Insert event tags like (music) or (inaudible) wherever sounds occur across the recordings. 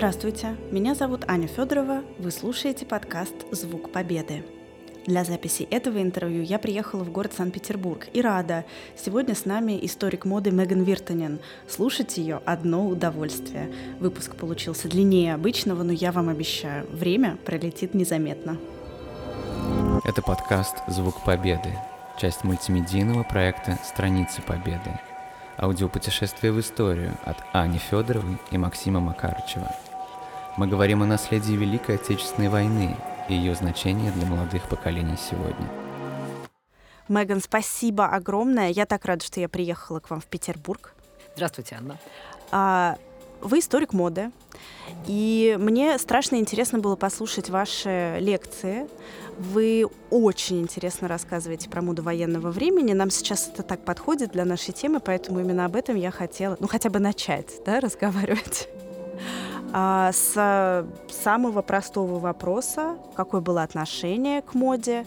Здравствуйте, меня зовут Аня Федорова, вы слушаете подкаст «Звук Победы». Для записи этого интервью я приехала в город Санкт-Петербург и рада. Сегодня с нами историк моды Меган Виртанен. Слушать ее – одно удовольствие. Выпуск получился длиннее обычного, но я вам обещаю, время пролетит незаметно. Это подкаст «Звук Победы», часть мультимедийного проекта «Страницы Победы». Аудиопутешествие в историю от Ани Федоровой и Максима Макарычева. Мы говорим о наследии Великой Отечественной войны и ее значении для молодых поколений сегодня. Меган, спасибо огромное. Я так рада, что я приехала к вам в Петербург. Здравствуйте, Анна. А, вы историк моды, и мне страшно интересно было послушать ваши лекции. Вы очень интересно рассказываете про моду военного времени. Нам сейчас это так подходит для нашей темы, поэтому именно об этом я хотела, ну хотя бы начать, да, (laughs) разговаривать. А, с самого простого вопроса, какое было отношение к моде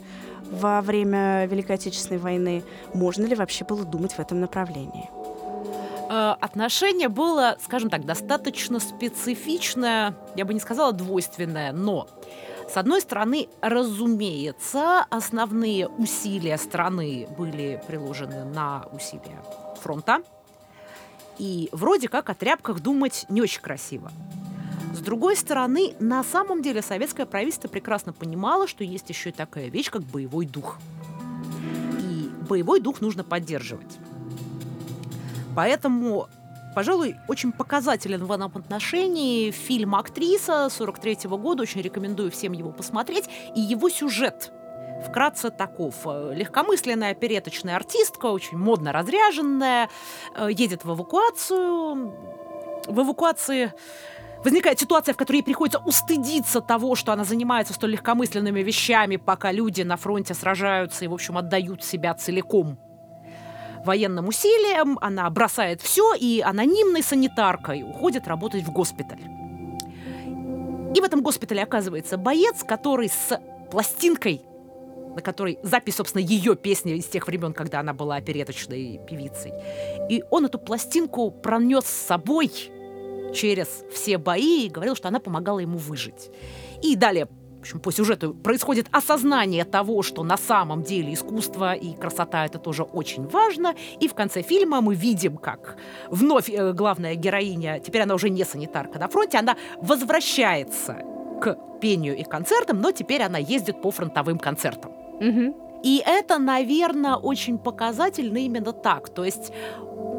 во время Великой Отечественной войны, можно ли вообще было думать в этом направлении? Э, отношение было, скажем так, достаточно специфичное, я бы не сказала двойственное, но с одной стороны, разумеется, основные усилия страны были приложены на усилия фронта. И вроде как о тряпках думать не очень красиво. С другой стороны, на самом деле советское правительство прекрасно понимало, что есть еще и такая вещь, как боевой дух. И боевой дух нужно поддерживать. Поэтому, пожалуй, очень показателен в этом отношении фильм «Актриса» 43 -го года. Очень рекомендую всем его посмотреть. И его сюжет вкратце таков. Легкомысленная опереточная артистка, очень модно разряженная, э, едет в эвакуацию. В эвакуации возникает ситуация, в которой ей приходится устыдиться того, что она занимается столь легкомысленными вещами, пока люди на фронте сражаются и, в общем, отдают себя целиком военным усилиям, она бросает все и анонимной санитаркой уходит работать в госпиталь. И в этом госпитале оказывается боец, который с пластинкой, на которой запись, собственно, ее песни из тех времен, когда она была опереточной певицей. И он эту пластинку пронес с собой через все бои и говорил, что она помогала ему выжить. И далее в общем, по сюжету происходит осознание того, что на самом деле искусство и красота это тоже очень важно. И в конце фильма мы видим, как вновь э, главная героиня, теперь она уже не санитарка на фронте, она возвращается к пению и концертам, но теперь она ездит по фронтовым концертам. Угу. И это, наверное, очень показательно именно так. То есть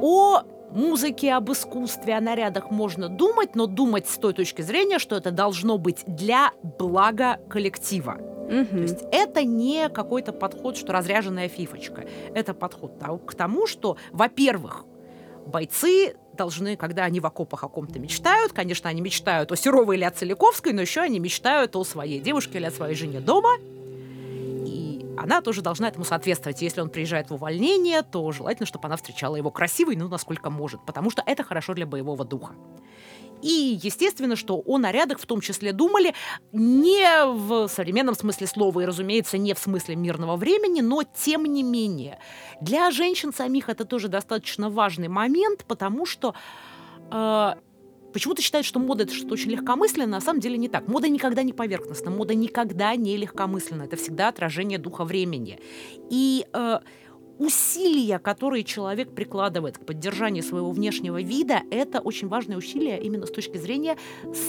о музыке, об искусстве, о нарядах можно думать, но думать с той точки зрения, что это должно быть для блага коллектива. Угу. То есть это не какой-то подход, что разряженная фифочка. Это подход к тому, что, во-первых, бойцы должны, когда они в окопах о ком-то мечтают, конечно, они мечтают о Серовой или о Целиковской, но еще они мечтают о своей девушке или о своей жене дома – она тоже должна этому соответствовать. Если он приезжает в увольнение, то желательно, чтобы она встречала его красивой, ну, насколько может, потому что это хорошо для боевого духа. И, естественно, что о нарядах в том числе думали не в современном смысле слова, и, разумеется, не в смысле мирного времени, но тем не менее. Для женщин самих это тоже достаточно важный момент, потому что э, Почему-то считают, что мода это что-то очень легкомысленное, на самом деле не так. Мода никогда не поверхностна, мода никогда не легкомысленна. Это всегда отражение духа времени. И э, усилия, которые человек прикладывает к поддержанию своего внешнего вида, это очень важное усилие именно с точки зрения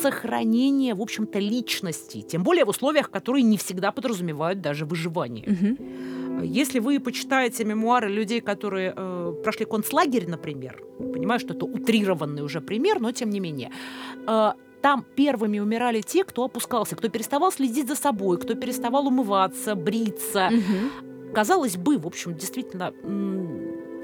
сохранения, в общем-то, личности. Тем более в условиях, которые не всегда подразумевают даже выживание. Угу. Если вы почитаете мемуары людей, которые э, прошли концлагерь, например, понимаю, что это утрированный уже пример, но тем не менее, э, там первыми умирали те, кто опускался, кто переставал следить за собой, кто переставал умываться, бриться. Угу. Казалось бы, в общем, действительно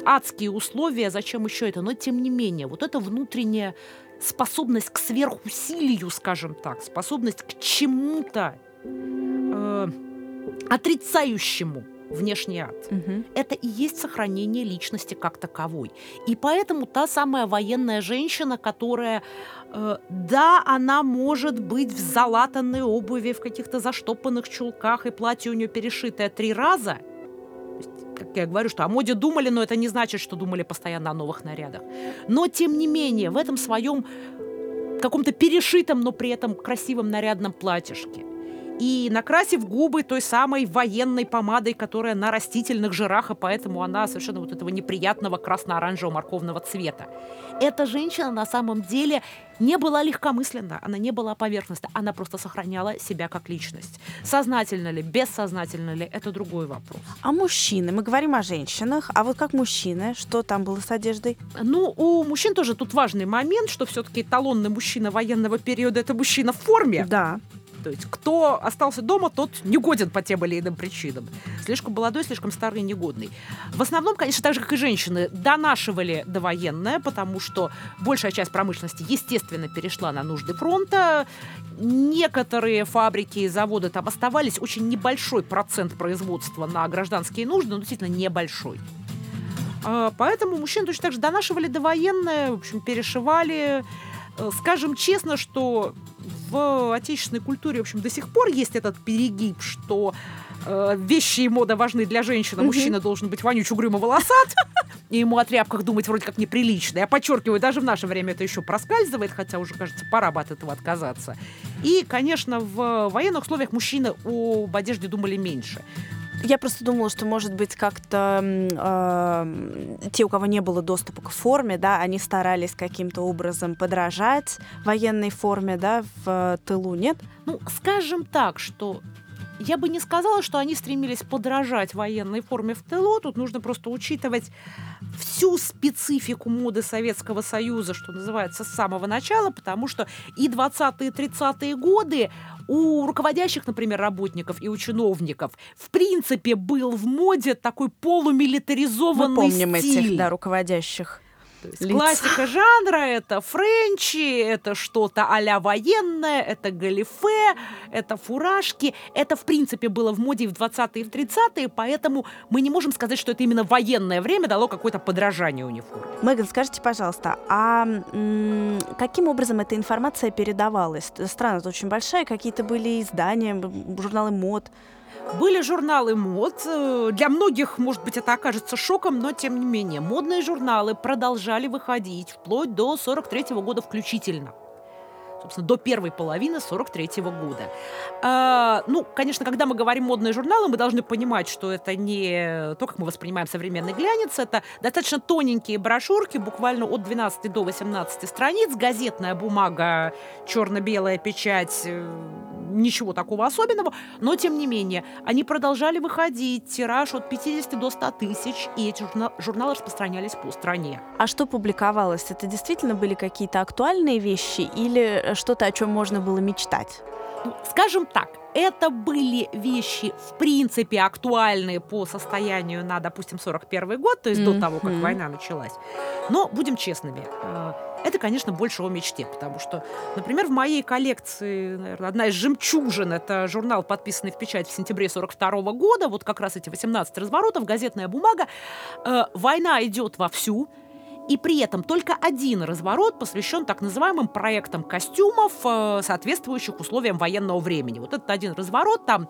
адские условия, зачем еще это, но тем не менее, вот эта внутренняя способность к сверхусилию, скажем так, способность к чему-то э, отрицающему внешний ад. Угу. Это и есть сохранение личности как таковой. И поэтому та самая военная женщина, которая, э, да, она может быть в залатанной обуви, в каких-то заштопанных чулках, и платье у нее перешитое три раза, как я говорю, что о моде думали, но это не значит, что думали постоянно о новых нарядах. Но, тем не менее, в этом своем каком-то перешитом, но при этом красивом нарядном платьишке и накрасив губы той самой военной помадой, которая на растительных жирах, и поэтому она совершенно вот этого неприятного красно-оранжевого морковного цвета. Эта женщина на самом деле не была легкомысленна, она не была поверхностна, она просто сохраняла себя как личность. Сознательно ли, бессознательно ли, это другой вопрос. А мужчины? Мы говорим о женщинах, а вот как мужчины, что там было с одеждой? Ну, у мужчин тоже тут важный момент, что все-таки эталонный мужчина военного периода – это мужчина в форме. Да. То есть кто остался дома, тот не годен по тем или иным причинам. Слишком молодой, слишком старый, негодный. В основном, конечно, так же, как и женщины, донашивали довоенное, потому что большая часть промышленности, естественно, перешла на нужды фронта. Некоторые фабрики и заводы там оставались. Очень небольшой процент производства на гражданские нужды, но действительно небольшой. А, поэтому мужчины точно так же донашивали довоенное, в общем, перешивали. Э, скажем честно, что в отечественной культуре, в общем, до сих пор есть этот перегиб, что э, вещи и мода важны для женщины, мужчина должен быть вонюч, угрюмо волосат, (laughs) и ему о тряпках думать вроде как неприлично. Я подчеркиваю, даже в наше время это еще проскальзывает, хотя уже, кажется, пора бы от этого отказаться. И, конечно, в военных условиях мужчины об одежде думали меньше. Я просто думала, что, может быть, как-то э, те, у кого не было доступа к форме, да, они старались каким-то образом подражать военной форме, да, в тылу, нет? Ну, скажем так, что я бы не сказала, что они стремились подражать военной форме в тылу. Тут нужно просто учитывать всю специфику моды Советского Союза, что называется, с самого начала, потому что и 20-е, 30-е годы у руководящих, например, работников и у чиновников в принципе был в моде такой полумилитаризованный Мы помним стиль. этих, да, руководящих. Есть Лиц. классика жанра это френчи, это что-то а военное, это галифе, это фуражки. Это, в принципе, было в моде в 20-е и в 30-е, поэтому мы не можем сказать, что это именно военное время дало какое-то подражание униформе. Меган, скажите, пожалуйста, а м- каким образом эта информация передавалась? Страна очень большая, какие-то были издания, журналы мод. Были журналы мод. Э, для многих, может быть, это окажется шоком, но тем не менее, модные журналы продолжали выходить вплоть до 43 -го года включительно собственно, до первой половины 43 -го года. А, ну, конечно, когда мы говорим модные журналы, мы должны понимать, что это не то, как мы воспринимаем современный глянец, это достаточно тоненькие брошюрки, буквально от 12 до 18 страниц, газетная бумага, черно-белая печать, э, ничего такого особенного, но, тем не менее, они продолжали выходить, тираж от 50 до 100 тысяч, и эти журналы распространялись по стране. А что публиковалось? Это действительно были какие-то актуальные вещи или что-то, о чем можно было мечтать? Ну, скажем так, это были вещи, в принципе, актуальные по состоянию на, допустим, 41 год, то есть mm-hmm. до того, как война началась. Но будем честными, э, это, конечно, больше о мечте, потому что, например, в моей коллекции, наверное, одна из жемчужин, это журнал, подписанный в печать в сентябре 42 года, вот как раз эти 18 разворотов, газетная бумага. Э, война идет вовсю, и при этом только один разворот посвящен так называемым проектам костюмов, э, соответствующих условиям военного времени. Вот этот один разворот, там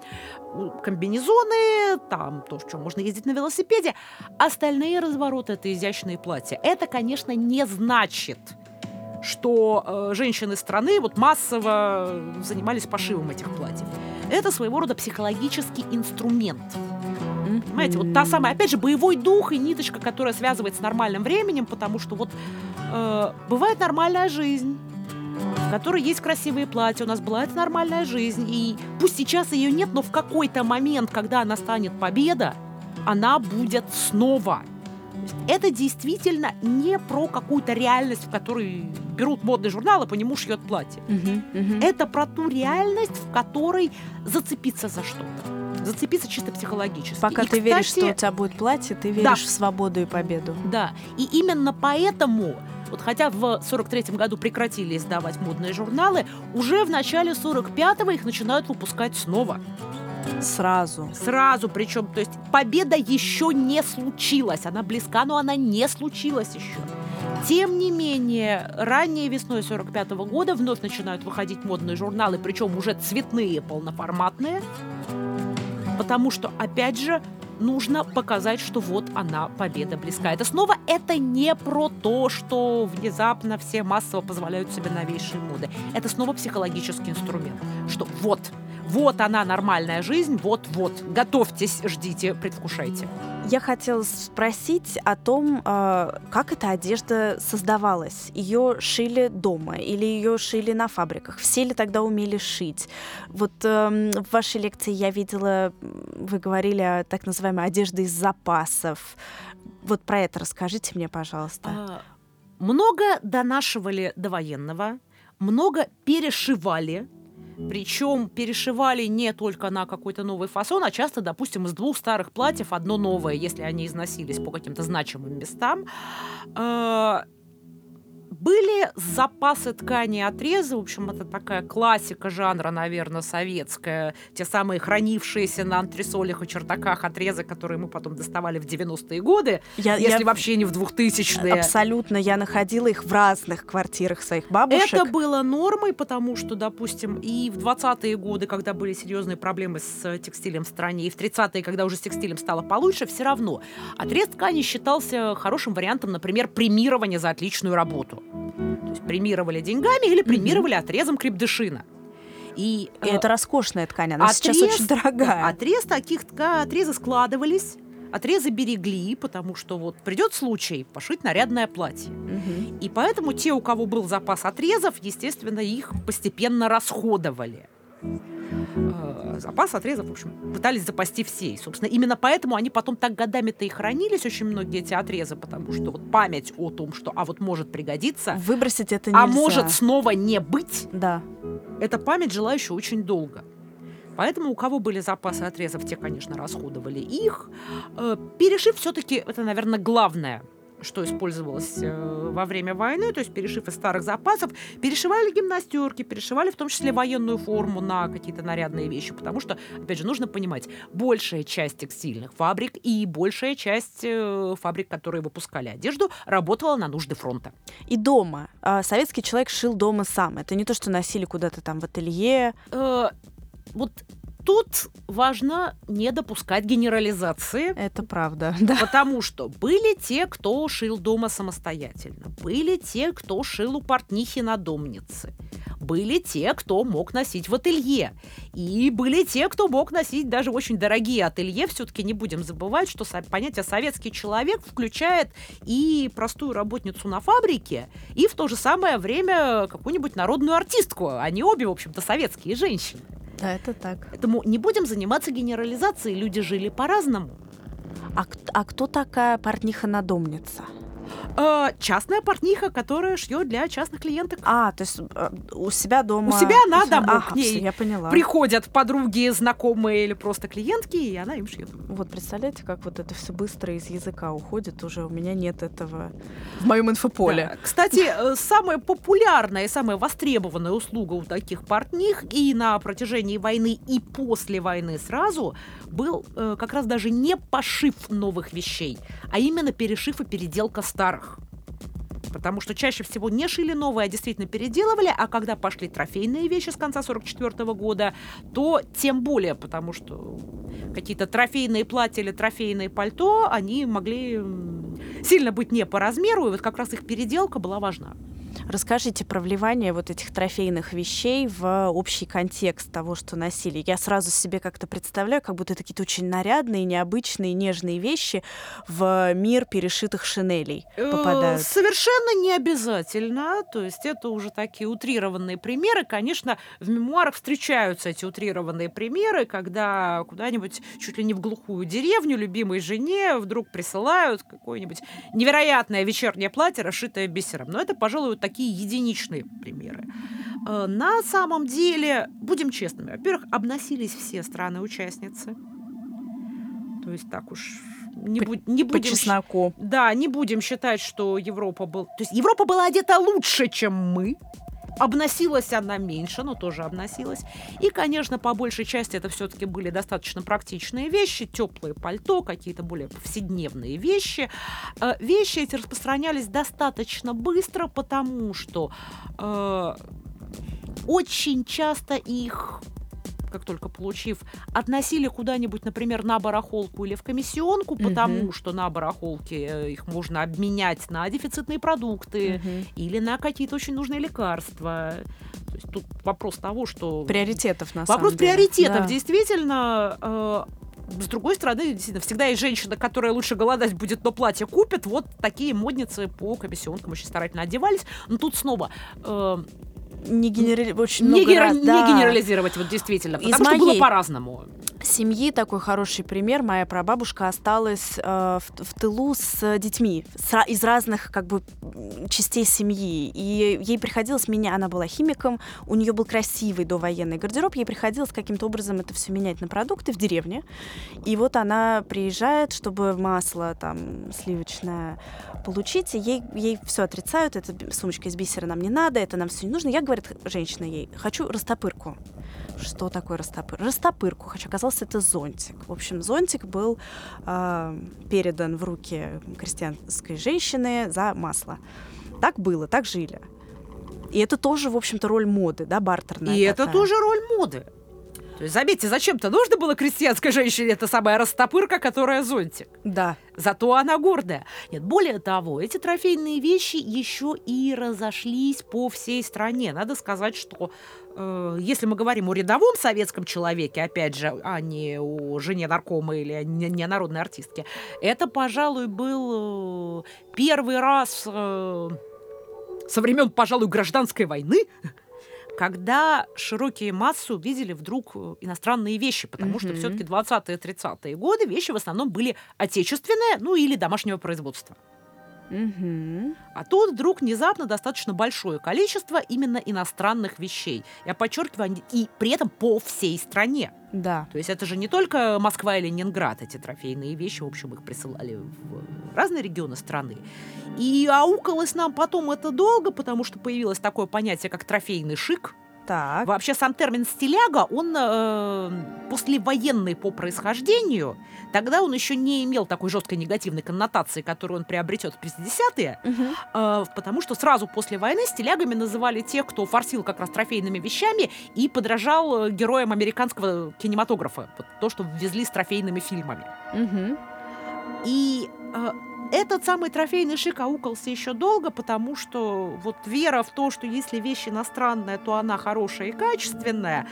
комбинезоны, там то, в чем можно ездить на велосипеде. Остальные развороты — это изящные платья. Это, конечно, не значит, что э, женщины страны вот массово занимались пошивом этих платьев. Это своего рода психологический инструмент. Понимаете, вот та самая, опять же, боевой дух и ниточка, которая связывает с нормальным временем, потому что вот э, бывает нормальная жизнь, в которой есть красивые платья, у нас была эта нормальная жизнь, и пусть сейчас ее нет, но в какой-то момент, когда настанет победа, она будет снова. Это действительно не про какую-то реальность, в которой берут модные журналы, по нему шьет платье. Uh-huh, uh-huh. Это про ту реальность, в которой зацепиться за что-то зацепиться чисто психологически. Пока и, ты кстати, веришь, что у тебя будет платье, ты веришь да. в свободу и победу. Да, и именно поэтому вот хотя в 43 году прекратили издавать модные журналы, уже в начале 45-го их начинают выпускать снова. Сразу. Сразу, причем, то есть победа еще не случилась. Она близка, но она не случилась еще. Тем не менее, ранней весной 45 -го года вновь начинают выходить модные журналы, причем уже цветные, полноформатные потому что, опять же, нужно показать, что вот она, победа близка. Это снова это не про то, что внезапно все массово позволяют себе новейшие моды. Это снова психологический инструмент, что вот, вот она нормальная жизнь, вот-вот, готовьтесь, ждите, предвкушайте. Я хотела спросить о том, а, как эта одежда создавалась. Ее шили дома или ее шили на фабриках? Все ли тогда умели шить? Вот эм, в вашей лекции я видела, вы говорили о так называемой одежде из запасов. Вот про это расскажите мне, пожалуйста. А, много донашивали до военного, много перешивали причем перешивали не только на какой-то новый фасон, а часто, допустим, из двух старых платьев одно новое, если они износились по каким-то значимым местам. Были запасы ткани отрезы, в общем, это такая классика жанра, наверное, советская. Те самые хранившиеся на антресолях и чертаках отрезы, которые мы потом доставали в 90-е годы, я, если я... вообще не в 2000-е. Абсолютно, я находила их в разных квартирах своих бабушек. Это было нормой, потому что, допустим, и в 20-е годы, когда были серьезные проблемы с текстилем в стране, и в 30-е, когда уже с текстилем стало получше, все равно отрез ткани считался хорошим вариантом, например, премирования за отличную работу. То есть премировали деньгами или премировали отрезом крепдышина. И, и это роскошная ткань, она отрез, сейчас очень дорогая. Отрез таких отрезы складывались, отрезы берегли, потому что вот придет случай пошить нарядное платье. Угу. И поэтому те, у кого был запас отрезов, естественно, их постепенно расходовали. Э, запас отрезов, в общем, пытались запасти все. И, собственно, именно поэтому они потом так годами-то и хранились, очень многие эти отрезы, потому что вот память о том, что, а вот может пригодиться. Выбросить это а нельзя. А может снова не быть. Да. Эта память жила еще очень долго. Поэтому у кого были запасы отрезов, те, конечно, расходовали их. Э, перешив все-таки, это, наверное, главное – что использовалось э, во время войны, то есть перешив из старых запасов, перешивали гимнастерки, перешивали в том числе военную форму на какие-то нарядные вещи, потому что, опять же, нужно понимать, большая часть текстильных фабрик и большая часть э, фабрик, которые выпускали одежду, работала на нужды фронта. И дома. А советский человек шил дома сам. Это не то, что носили куда-то там в ателье. Э, вот Тут важно не допускать генерализации. Это правда, (laughs) да. Потому что были те, кто шил дома самостоятельно. Были те, кто шил у портнихи на домнице. Были те, кто мог носить в ателье. И были те, кто мог носить даже очень дорогие ателье. Все-таки не будем забывать, что понятие «советский человек» включает и простую работницу на фабрике, и в то же самое время какую-нибудь народную артистку. Они обе, в общем-то, советские женщины. Да, это так. Поэтому не будем заниматься генерализацией. Люди жили по-разному. А, а кто такая портниха-надомница? Э, частная портниха, которая шьет для частных клиенток. А, то есть э, у себя дома. У себя она дома. Ага, к ней все, я поняла. приходят подруги, знакомые или просто клиентки, и она им шьет. Вот представляете, как вот это все быстро из языка уходит уже. У меня нет этого в моем инфополе. Да. Кстати, э, самая популярная и самая востребованная услуга у таких портних и на протяжении войны, и после войны сразу был э, как раз даже не пошив новых вещей, а именно перешив и переделка старых. Потому что чаще всего не шили новые, а действительно переделывали, а когда пошли трофейные вещи с конца 44 года, то тем более, потому что какие-то трофейные платья или трофейные пальто, они могли сильно быть не по размеру, и вот как раз их переделка была важна. Расскажите про вливание вот этих трофейных вещей в общий контекст того, что носили. Я сразу себе как-то представляю, как будто это какие-то очень нарядные, необычные, нежные вещи в мир перешитых шинелей э, попадают. Совершенно не обязательно. То есть это уже такие утрированные примеры. Конечно, в мемуарах встречаются эти утрированные примеры, когда куда-нибудь чуть ли не в глухую деревню любимой жене вдруг присылают какое-нибудь невероятное вечернее платье, расшитое бисером. Но это, пожалуй, такие единичные примеры. Э, на самом деле, будем честными, во-первых, обносились все страны-участницы. То есть так уж не, по, не будем... По чесноку. Да, не будем считать, что Европа был... То есть Европа была одета лучше, чем мы. Обносилась она меньше, но тоже обносилась. И, конечно, по большей части это все-таки были достаточно практичные вещи, теплые пальто, какие-то более повседневные вещи. Э, вещи эти распространялись достаточно быстро, потому что э, очень часто их как только получив, относили куда-нибудь, например, на барахолку или в комиссионку, потому Мгм. что на барахолке э, их можно обменять на дефицитные продукты Мгм. или на какие-то очень нужные лекарства. То есть тут вопрос того, что... Приоритетов, на Вопрос самом деле. приоритетов, Да. действительно. э, с другой стороны, действительно, всегда есть женщина, которая лучше голодать будет, но платье купит. Вот такие модницы по комиссионкам очень старательно одевались. Но тут снова э, Не, генерали... очень не, генера- раз, не да. генерализировать, вот действительно, Из потому что было моей- по-разному. Семьи такой хороший пример. Моя прабабушка осталась э, в, в тылу с детьми с из разных как бы частей семьи. И ей приходилось меня, она была химиком, у нее был красивый довоенный гардероб, ей приходилось каким-то образом это все менять на продукты в деревне. И вот она приезжает, чтобы масло там сливочное получить, и ей, ей все отрицают, эта сумочка из бисера нам не надо, это нам все не нужно. Я, говорит, женщина ей, хочу растопырку. Что такое растопыр? Растопырку хочу. Оказалось, это зонтик. В общем, зонтик был а, передан в руки крестьянской женщины за масло. Так было, так жили. И это тоже, в общем-то, роль моды, да, бартерная. И это такая. тоже роль моды. То есть, заметьте, зачем-то нужно было крестьянской женщине эта самая растопырка, которая зонтик. Да. Зато она гордая. Нет, более того, эти трофейные вещи еще и разошлись по всей стране. Надо сказать, что э, если мы говорим о рядовом советском человеке, опять же, а не о жене наркома или не, не народной артистке, это, пожалуй, был э, первый раз э, со времен, пожалуй, гражданской войны, когда широкие массы увидели вдруг э, иностранные вещи, потому что Мгм. все-таки 20-е, 30-е годы вещи в основном были отечественные, ну или домашнего производства. Мгм. А тут вдруг внезапно достаточно большое количество именно иностранных вещей. Я подчеркиваю, и при этом по всей стране. Да. То есть это же не только Москва и Ленинград, эти трофейные вещи, в общем, их присылали в разные регионы страны. И аукалось нам потом это долго, потому что появилось такое понятие, как трофейный шик. Так. Вообще сам термин стиляга, он э, послевоенный по происхождению, тогда он еще не имел такой жесткой негативной коннотации, которую он приобретет в 50-е, Мгм. э, потому что сразу после войны стилягами называли тех, кто форсил как раз трофейными вещами и подражал э, героям американского кинематографа. Вот то, что ввезли с трофейными фильмами. Мгм. И э, этот самый трофейный шик аукался еще долго, потому что вот вера в то, что если вещь иностранная, то она хорошая и качественная,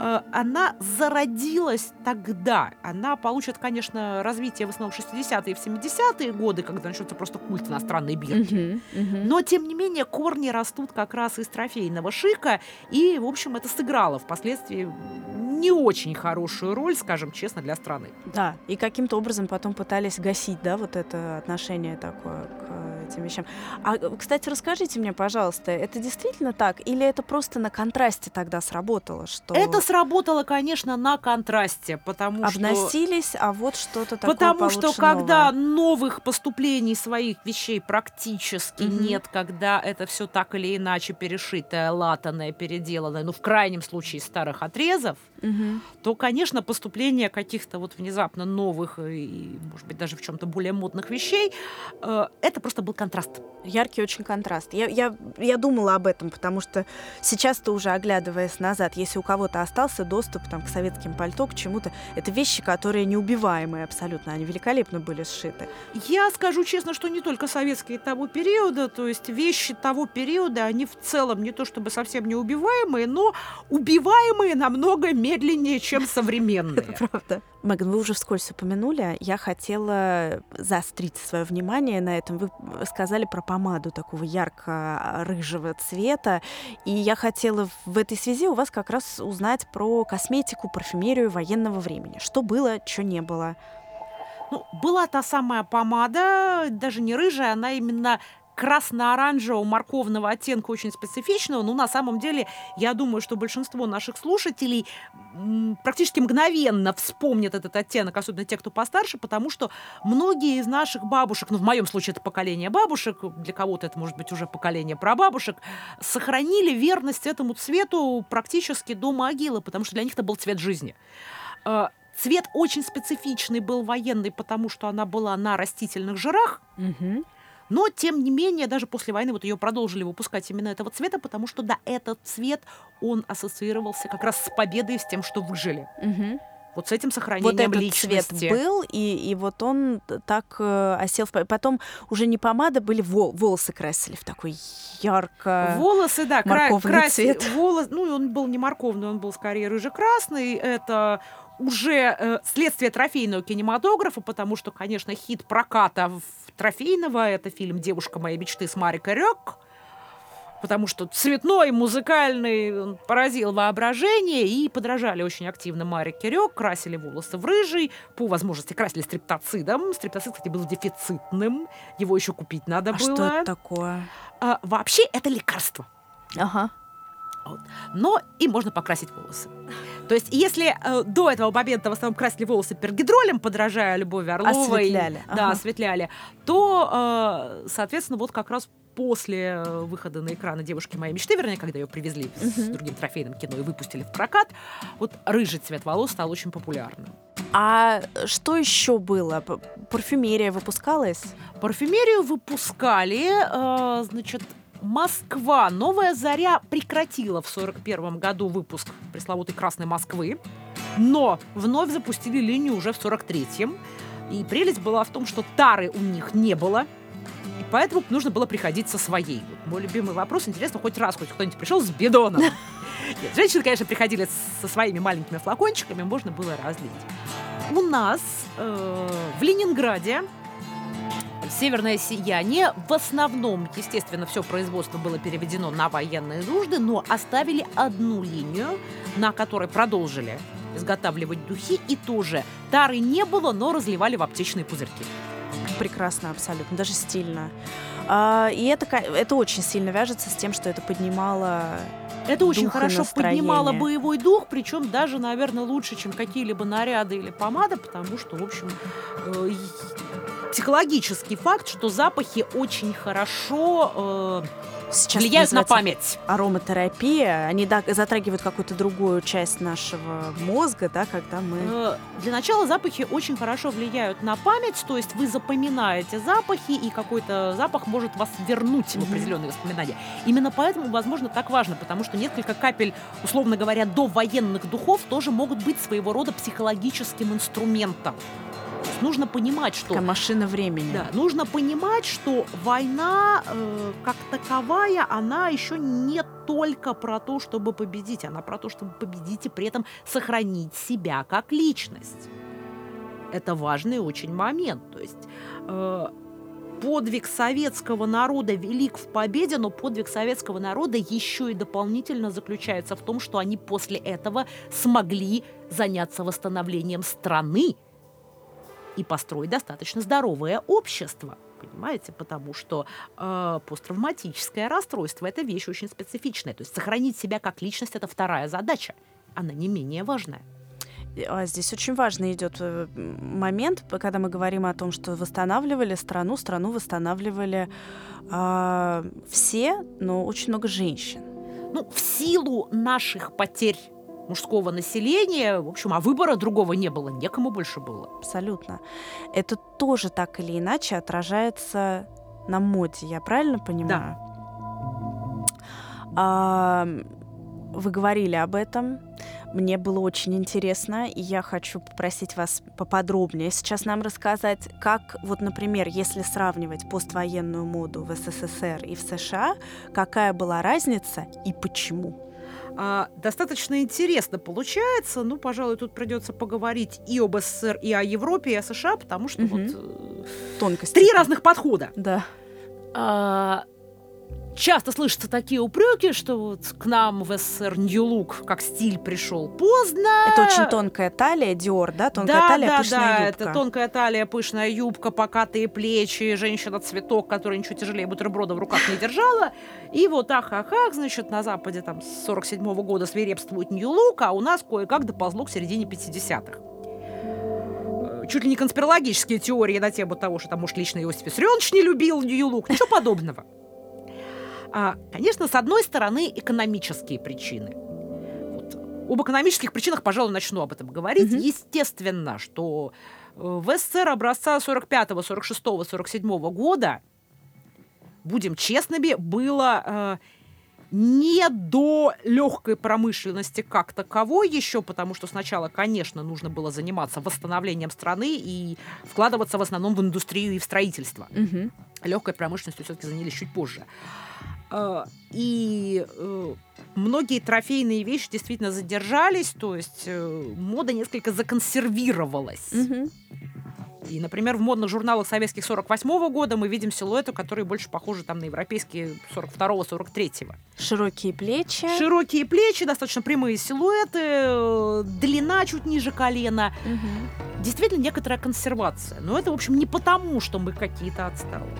э, она зародилась тогда. Она получит, конечно, развитие в основном в 60-е и в 70-е годы, когда начнется просто культ иностранной бирки. Мгм. Мгм. Но, тем не менее, корни растут как раз из трофейного шика, и, в общем, это сыграло впоследствии не очень хорошую роль, скажем честно, для страны. Да, и каким-то образом потом пытались гасить, да, вот это отношение такое к этим вещам. А, э, кстати, расскажите мне, пожалуйста, это действительно так? Или это просто на контрасте тогда сработало, что Это сработало, конечно, на контрасте, потому что... обносились, а вот что-то такое Потому что когда новых поступлений своих вещей практически Мгм. нет, когда это все так или иначе перешитое, латанное, переделанное, ну, в крайнем случае, старых отрезов, Мгм. то, конечно, поступление каких-то вот внезапно новых и, может быть, даже в чем-то более модных вещей, э, это просто был контраст. Яркий очень контраст. Я, я, я думала об этом, потому что сейчас-то уже оглядываясь назад, если у кого-то остался доступ там, к советским пальто, к чему-то, это вещи, которые неубиваемые абсолютно, они великолепно были сшиты. Я скажу честно, что не только советские того периода, то есть вещи того периода, они в целом не то чтобы совсем неубиваемые, но убиваемые намного медленнее, чем (laughs) современные. Правда. Меган, вы уже вскользь упомянули, я хотела заострить свое внимание на этом. Вы сказали про помаду такого ярко-рыжего цвета, и я хотела в этой связи у вас как раз узнать про косметику, парфюмерию военного времени. Что было, что не было. Ну, была та самая помада, даже не рыжая, она именно красно-оранжевого морковного оттенка очень специфичного, но на самом деле я думаю, что большинство наших слушателей практически мгновенно вспомнят этот оттенок, особенно те, кто постарше, потому что многие из наших бабушек, ну в моем случае это поколение бабушек, для кого-то это может быть уже поколение прабабушек, сохранили верность этому цвету практически до могилы, потому что для них это был цвет жизни. Э, Цвет очень специфичный был военный, потому что она была на растительных жирах, Мгм. Но, тем не менее, даже после войны вот ее продолжили выпускать именно этого цвета, потому что, да, этот цвет, он ассоциировался как раз с победой, с тем, что выжили. Мгм. Вот с этим сохранением Вот этот личности. цвет был, и, и вот он так э, осел. в Потом уже не помада, были вол- волосы красили в такой ярко... Волосы, да, кра- морковный краси- цвет. волос, ну, и он был не морковный, он был скорее рыже-красный. Это уже э, следствие трофейного кинематографа, потому что, конечно, хит проката в- трофейного — это фильм «Девушка моей мечты» с Марикой Рёк, потому что цветной, музыкальный, поразил воображение, и подражали очень активно Марике Рёк, красили волосы в рыжий, по возможности красили стриптоцидом. Стриптоцид, кстати, был дефицитным, его еще купить надо А было. что это такое? А, вообще это лекарство. Ага. Но им можно покрасить волосы. То есть, если э, до этого момента в основном красили волосы пергидролем, подражая Любови Орловой, Осветляли, да, ага. осветляли, то, э, соответственно, вот как раз после э, выхода на экраны девушки моей мечты, вернее, когда ее привезли с Мгм. другим трофейным кино и выпустили в прокат, вот рыжий цвет волос стал очень популярным. А что еще было? Парфюмерия выпускалась? Парфюмерию выпускали, э, значит, Москва. Новая заря прекратила в 41 году выпуск пресловутой Красной Москвы, но вновь запустили линию уже в 43-м. И прелесть была в том, что тары у них не было, и поэтому нужно было приходить со своей. Вот мой любимый вопрос. Интересно, хоть раз хоть кто-нибудь пришел с бидоном? (laughs) Нет, женщины, конечно, приходили со своими маленькими флакончиками, можно было разлить. У нас э, в Ленинграде Северное сияние. В основном, естественно, все производство было переведено на военные нужды, но оставили одну линию, на которой продолжили изготавливать духи, и тоже тары не было, но разливали в аптечные пузырьки. Прекрасно, абсолютно, даже стильно. А, и это, это очень сильно вяжется с тем, что это поднимало... Это очень Дух хорошо настроение. поднимало боевой дух, причем даже, наверное, лучше, чем какие-либо наряды или помада, потому что, в общем, э, психологический факт, что запахи очень хорошо э, Сейчас влияют на память. Ароматерапия, они да, затрагивают какую-то другую часть нашего мозга, да, когда мы... Э, Для начала запахи очень хорошо влияют на память, то есть вы запоминаете запахи, и какой-то запах может вас вернуть в определенные воспоминания. Именно поэтому, возможно, так важно, потому что несколько капель, условно говоря, до военных духов тоже могут быть своего рода психологическим инструментом. То есть нужно понимать, что Такая машина времени. да, нужно понимать, что война э, как таковая, она еще не только про то, чтобы победить, она про то, чтобы победить и при этом сохранить себя как личность. Это важный очень момент. То есть э, подвиг советского народа велик в победе, но подвиг советского народа еще и дополнительно заключается в том, что они после этого смогли заняться восстановлением страны и построить достаточно здоровое общество. Понимаете, потому что э, посттравматическое расстройство это вещь очень специфичная. То есть сохранить себя как личность это вторая задача. Она не менее важная. А Здесь очень важный идет э, момент, когда мы говорим о том, что восстанавливали страну, страну восстанавливали а, все, но очень много женщин. Ну, в силу наших потерь мужского населения, в общем, а выбора другого не было, некому больше было. Абсолютно. Это тоже так или иначе отражается на моде, я правильно понимаю? А, м, вы говорили об этом. Мне было очень интересно, и я хочу попросить вас поподробнее сейчас нам рассказать, как, вот, например, если сравнивать поствоенную моду в СССР и в США, какая была разница и почему? А, достаточно интересно получается. Ну, пожалуй, тут придется поговорить и об СССР, и о Европе, и о США, потому что Мгм. вот э, Тонкости. три разных подхода. Да. А, часто слышатся такие упреки, что вот к нам в СССР нью-лук как стиль пришел поздно. Это очень тонкая талия, Диор, да? Тонкая да, талия, да, пышная да, юбка. это тонкая талия, пышная юбка, покатые плечи, женщина-цветок, которая ничего тяжелее бутерброда в руках не держала. И вот ах-ах-ах, значит, на Западе там с 47 года свирепствует нью-лук, а у нас кое-как доползло к середине 50-х. Э, Чуть ли не конспирологические теории на тему того, что там, может, лично Иосиф Виссарионович не любил нью-лук. Ничего подобного. А, конечно, с одной стороны, экономические причины. Вот. Об экономических причинах, пожалуй, начну об этом говорить. Мгм. Естественно, что э, в СССР образца 45, 46, 47 года будем честными, было э, не до легкой промышленности как таковой еще, потому что сначала, конечно, нужно было заниматься восстановлением страны и вкладываться в основном в индустрию и в строительство. Мгм. Легкой промышленностью все-таки занялись чуть позже. Э, И э, многие трофейные вещи действительно задержались, то есть э, мода несколько законсервировалась. Мгм. И, например, в модных журналах советских 48 года мы видим силуэты, которые больше похожи там на европейские 42-43. Широкие плечи. Широкие плечи, достаточно прямые силуэты, э, длина чуть ниже колена. Мгм. Действительно, некоторая консервация. Но это, в общем, не потому, что мы какие-то отсталые.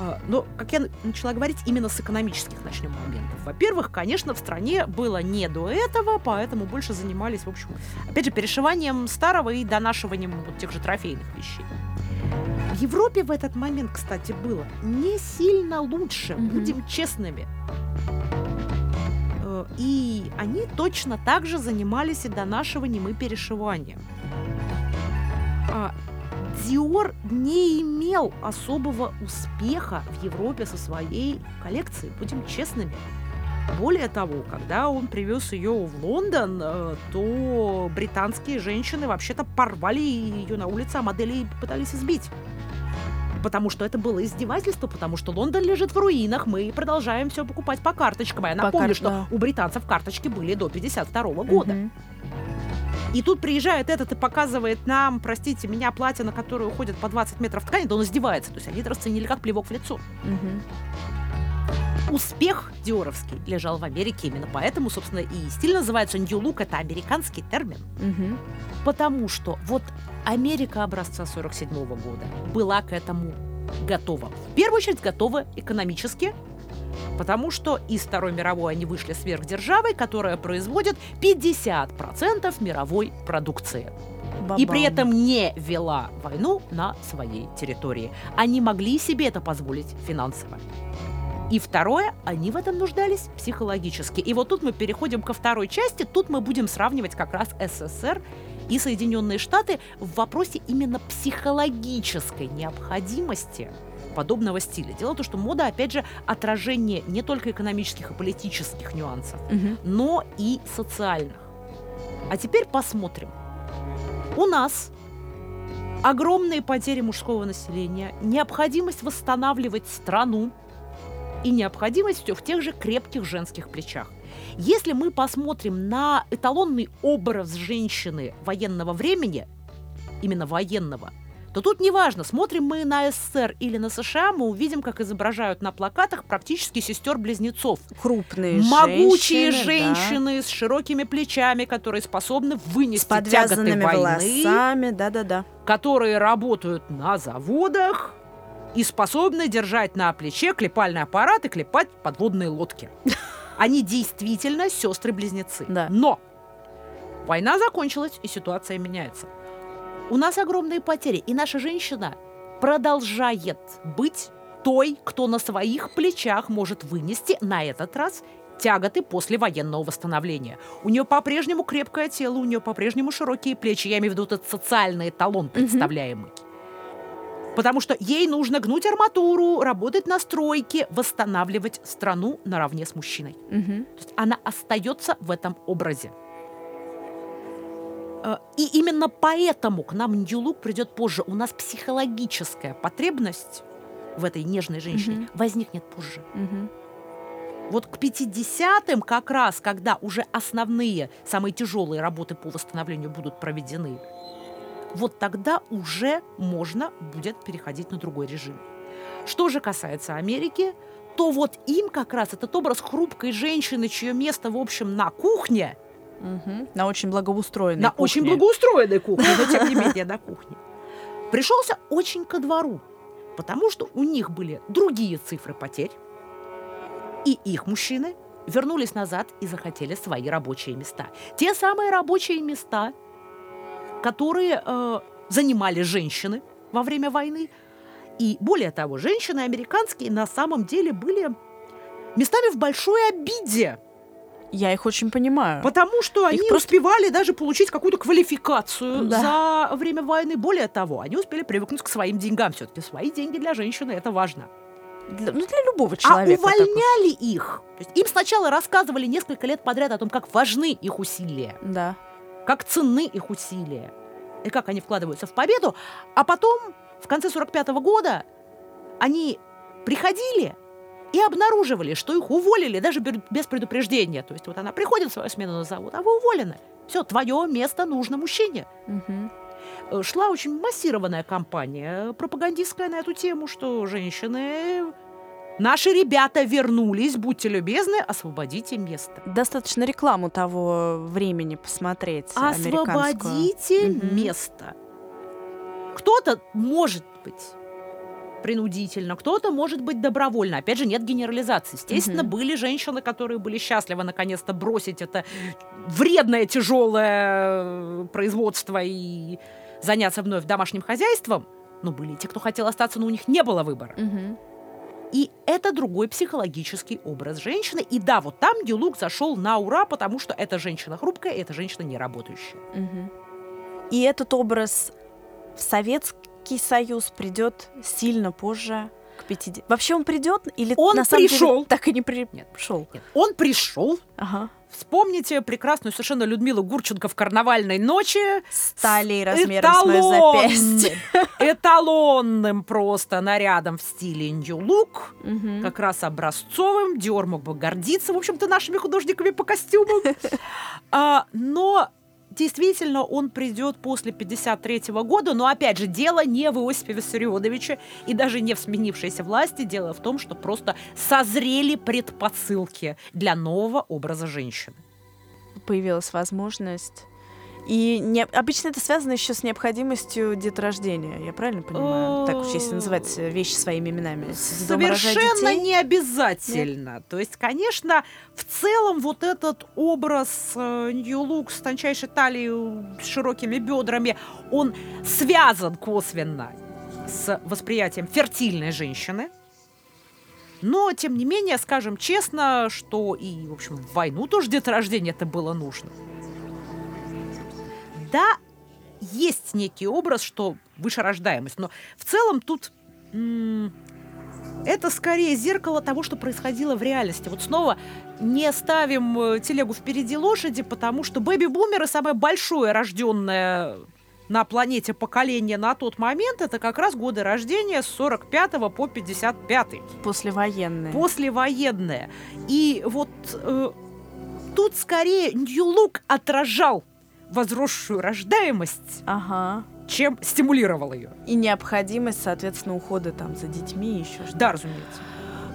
А, Но, как я начала говорить, именно с экономических начнем моментов. Во-первых, конечно, в стране было не до этого, поэтому больше занимались, в общем, опять же, перешиванием старого и донашиванием вот тех же трофейных вещей. В Европе в этот момент, кстати, было не сильно лучше, Мгм. будем честными. Э, И они точно так же занимались и донашиванием, и перешиванием. Диор не имел особого успеха в Европе со своей коллекцией, будем честными. Более того, когда он привез ее в Лондон, э, то британские женщины вообще-то порвали ее на улице, а модели пытались избить. Потому что это было издевательство, потому что Лондон лежит в руинах, мы продолжаем все покупать по карточкам. А Я По напомню, кар- что да. у британцев карточки были до 52 года. Мгм. И тут приезжает этот и показывает нам, простите меня, платье, на которое уходит по 20 метров ткани, да он издевается. То есть они это расценили как плевок в лицо. Мгм. Успех диоровский лежал в Америке, именно поэтому, собственно, и стиль называется New Look, это американский термин. Мгм. Потому что вот Америка образца 47 года была к этому готова. В первую очередь готова экономически, потому что из Второй мировой они вышли сверхдержавой, которая производит 50% мировой продукции. И при Бабам. этом не вела войну на своей территории. Они могли себе это позволить финансово. И второе, они в этом нуждались психологически. И вот тут мы переходим ко второй части. Тут мы будем сравнивать как раз СССР и Соединенные Штаты в вопросе именно психологической необходимости подобного стиля. Дело в том, что мода, опять же, отражение не только экономических и политических нюансов, Мгм. но и социальных. А теперь посмотрим. У нас огромные потери мужского населения, необходимость восстанавливать страну и необходимость в тех же крепких женских плечах. Если мы посмотрим на эталонный образ женщины военного времени, именно военного, то тут неважно, смотрим мы на СССР или на США, мы увидим, как изображают на плакатах практически сестер-близнецов. Крупные Могучие женщины, да. женщины с широкими плечами, которые способны вынести С подвязанными тяготы войны, волосами, да-да-да. которые работают на заводах и способны держать на плече клепальный аппарат и клепать подводные лодки. (laughs) Они действительно сестры-близнецы. Да. Но война закончилась, и ситуация меняется. У нас огромные потери, и наша женщина продолжает быть той, кто на своих плечах может вынести на этот раз тяготы после военного восстановления. У нее по-прежнему крепкое тело, у нее по-прежнему широкие плечи. Я имею в виду этот социальный эталон представляемый. Потому что ей нужно гнуть арматуру, работать на стройке, восстанавливать страну наравне с мужчиной. Мгм. То есть она остается в этом образе. Э, И именно поэтому к нам Look придет позже. У нас психологическая потребность в этой нежной женщине Мгм. возникнет позже. Мгм. Вот к 50-м как раз, когда уже основные, самые тяжелые работы по восстановлению будут проведены, вот тогда уже можно будет переходить на другой режим. Что же касается Америки, то вот им как раз этот образ хрупкой женщины, чье место, в общем, на кухне, Мгм. На очень благоустроенной на очень кухне. благоустроенной кухне, но тем не (laughs) менее на кухне, пришелся очень ко двору, потому что у них были другие цифры потерь, и их мужчины вернулись назад и захотели свои рабочие места. Те самые рабочие места, которые э, занимали женщины во время войны. И более того, женщины американские на самом деле были местами в большой обиде Я их очень понимаю. Потому что они просто- успевали даже получить какую-то квалификацию Да. за время войны. Более того, они успели привыкнуть к своим деньгам. Все-таки свои деньги для женщины это важно. Для, ну, для любого человека. А увольняли так их. Им сначала рассказывали несколько лет подряд о том, как важны их усилия. Да. Как ценны их усилия. И как они вкладываются в победу. А потом, в конце 45 -го года, они приходили и обнаруживали, что их уволили даже без предупреждения. То есть вот она приходит в свою смену на завод, а вы уволены. Все, твое место нужно мужчине. Угу. Шла очень массированная кампания пропагандистская на эту тему, что женщины Наши ребята вернулись, будьте любезны, освободите место. Достаточно рекламу того времени посмотреть. Освободите место. Кто-то может быть принудительно, кто-то может быть добровольно. Опять же, нет генерализации. Естественно, угу. были женщины, которые были счастливы наконец-то бросить это вредное, тяжелое э, производство и заняться вновь домашним хозяйством. Но были те, кто хотел остаться, но у них не было выбора. Угу. И это другой психологический образ женщины. И да, вот там Дюлук зашел на ура, потому что эта женщина хрупкая, и эта женщина не работающая. Угу. И этот образ в советский Советский Союз придет сильно позже, к 50. Вообще он придет или он на самом пришел. деле так и не при... Нет, пришел. Нет. Он пришел. Ага. Вспомните прекрасную совершенно Людмилу Гурченко в «Карнавальной ночи». Стали размером с мое запястье. (laughs) Эталонным просто нарядом в стиле нью-лук. Угу. Как раз образцовым. Диор мог бы гордиться, в общем-то, нашими художниками по костюмам. (laughs) а, но действительно он придет после 53 года, но опять же дело не в Иосифе Виссарионовиче и даже не в сменившейся власти, дело в том, что просто созрели предпосылки для нового образа женщины. Появилась возможность и не, обычно это связано еще с необходимостью деторождения. Я правильно понимаю? Так уж если называть вещи своими именами. Совершенно не обязательно. Нет? То есть, конечно, в целом вот этот образ Нью-Лук с тончайшей талией, с широкими бедрами, он связан косвенно с восприятием фертильной женщины. Но, тем не менее, скажем честно, что и, в общем, в войну тоже деторождение это было нужно да, есть некий образ, что выше рождаемость, но в целом тут это скорее зеркало того, что происходило в реальности. Вот снова не ставим э, телегу впереди лошади, потому что бэби-бумеры самое большое рожденное на планете поколение на тот момент это как раз годы рождения с 45 по 55. Послевоенные. Послевоенные. И вот э, тут скорее Нью-Лук отражал возросшую рождаемость, ага. чем стимулировал ее. И необходимость, соответственно, ухода там за детьми еще что-то. Да, разумеется.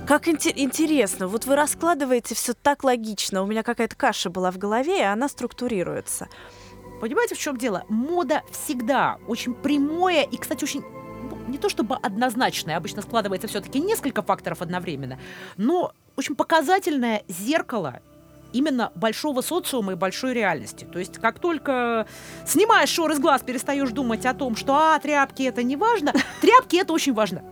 Как интересно, вот вы раскладываете все так логично. У меня какая-то каша была в голове, и она структурируется. Понимаете, в чем дело? Мода всегда очень прямое и, кстати, очень ну, не то чтобы однозначное, обычно складывается все-таки несколько факторов одновременно, но очень показательное зеркало именно большого социума и большой реальности. То есть как только снимаешь шор из глаз, перестаешь думать о том, что а, тряпки это не важно, (laughs) тряпки это очень важно.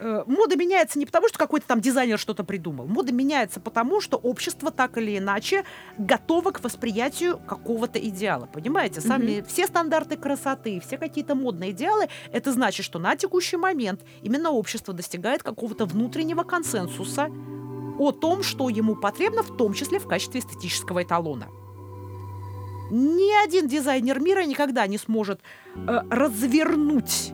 Э, мода меняется не потому, что какой-то там дизайнер что-то придумал. Мода меняется потому, что общество так или иначе готово к восприятию какого-то идеала. Понимаете? Сами mm-hmm. все стандарты красоты, все какие-то модные идеалы, это значит, что на текущий момент именно общество достигает какого-то внутреннего консенсуса о том, что ему потребно, в том числе в качестве эстетического эталона. Ни один дизайнер мира никогда не сможет э, развернуть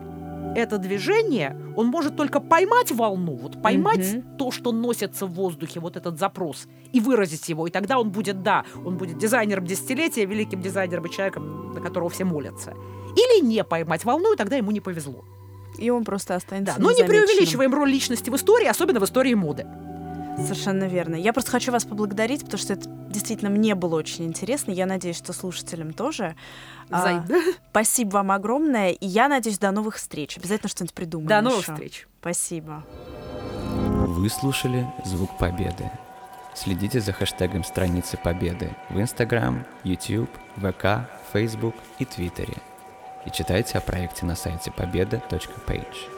это движение, он может только поймать волну, вот поймать mm-hmm. то, что носится в воздухе, вот этот запрос, и выразить его. И тогда он будет, да, он будет дизайнером десятилетия, великим дизайнером и человеком, на которого все молятся. Или не поймать волну, и тогда ему не повезло. И он просто останется. Да, но не преувеличиваем роль личности в истории, особенно в истории моды. Совершенно верно. Я просто хочу вас поблагодарить, потому что это действительно мне было очень интересно. Я надеюсь, что слушателям тоже. А, (laughs) спасибо вам огромное. И я надеюсь, до новых встреч. Обязательно что-нибудь придумаем. До новых еще. встреч. Спасибо. Вы слушали «Звук Победы». Следите за хэштегом страницы Победы в Instagram, YouTube, ВК, Facebook и Твиттере. И читайте о проекте на сайте победа.page.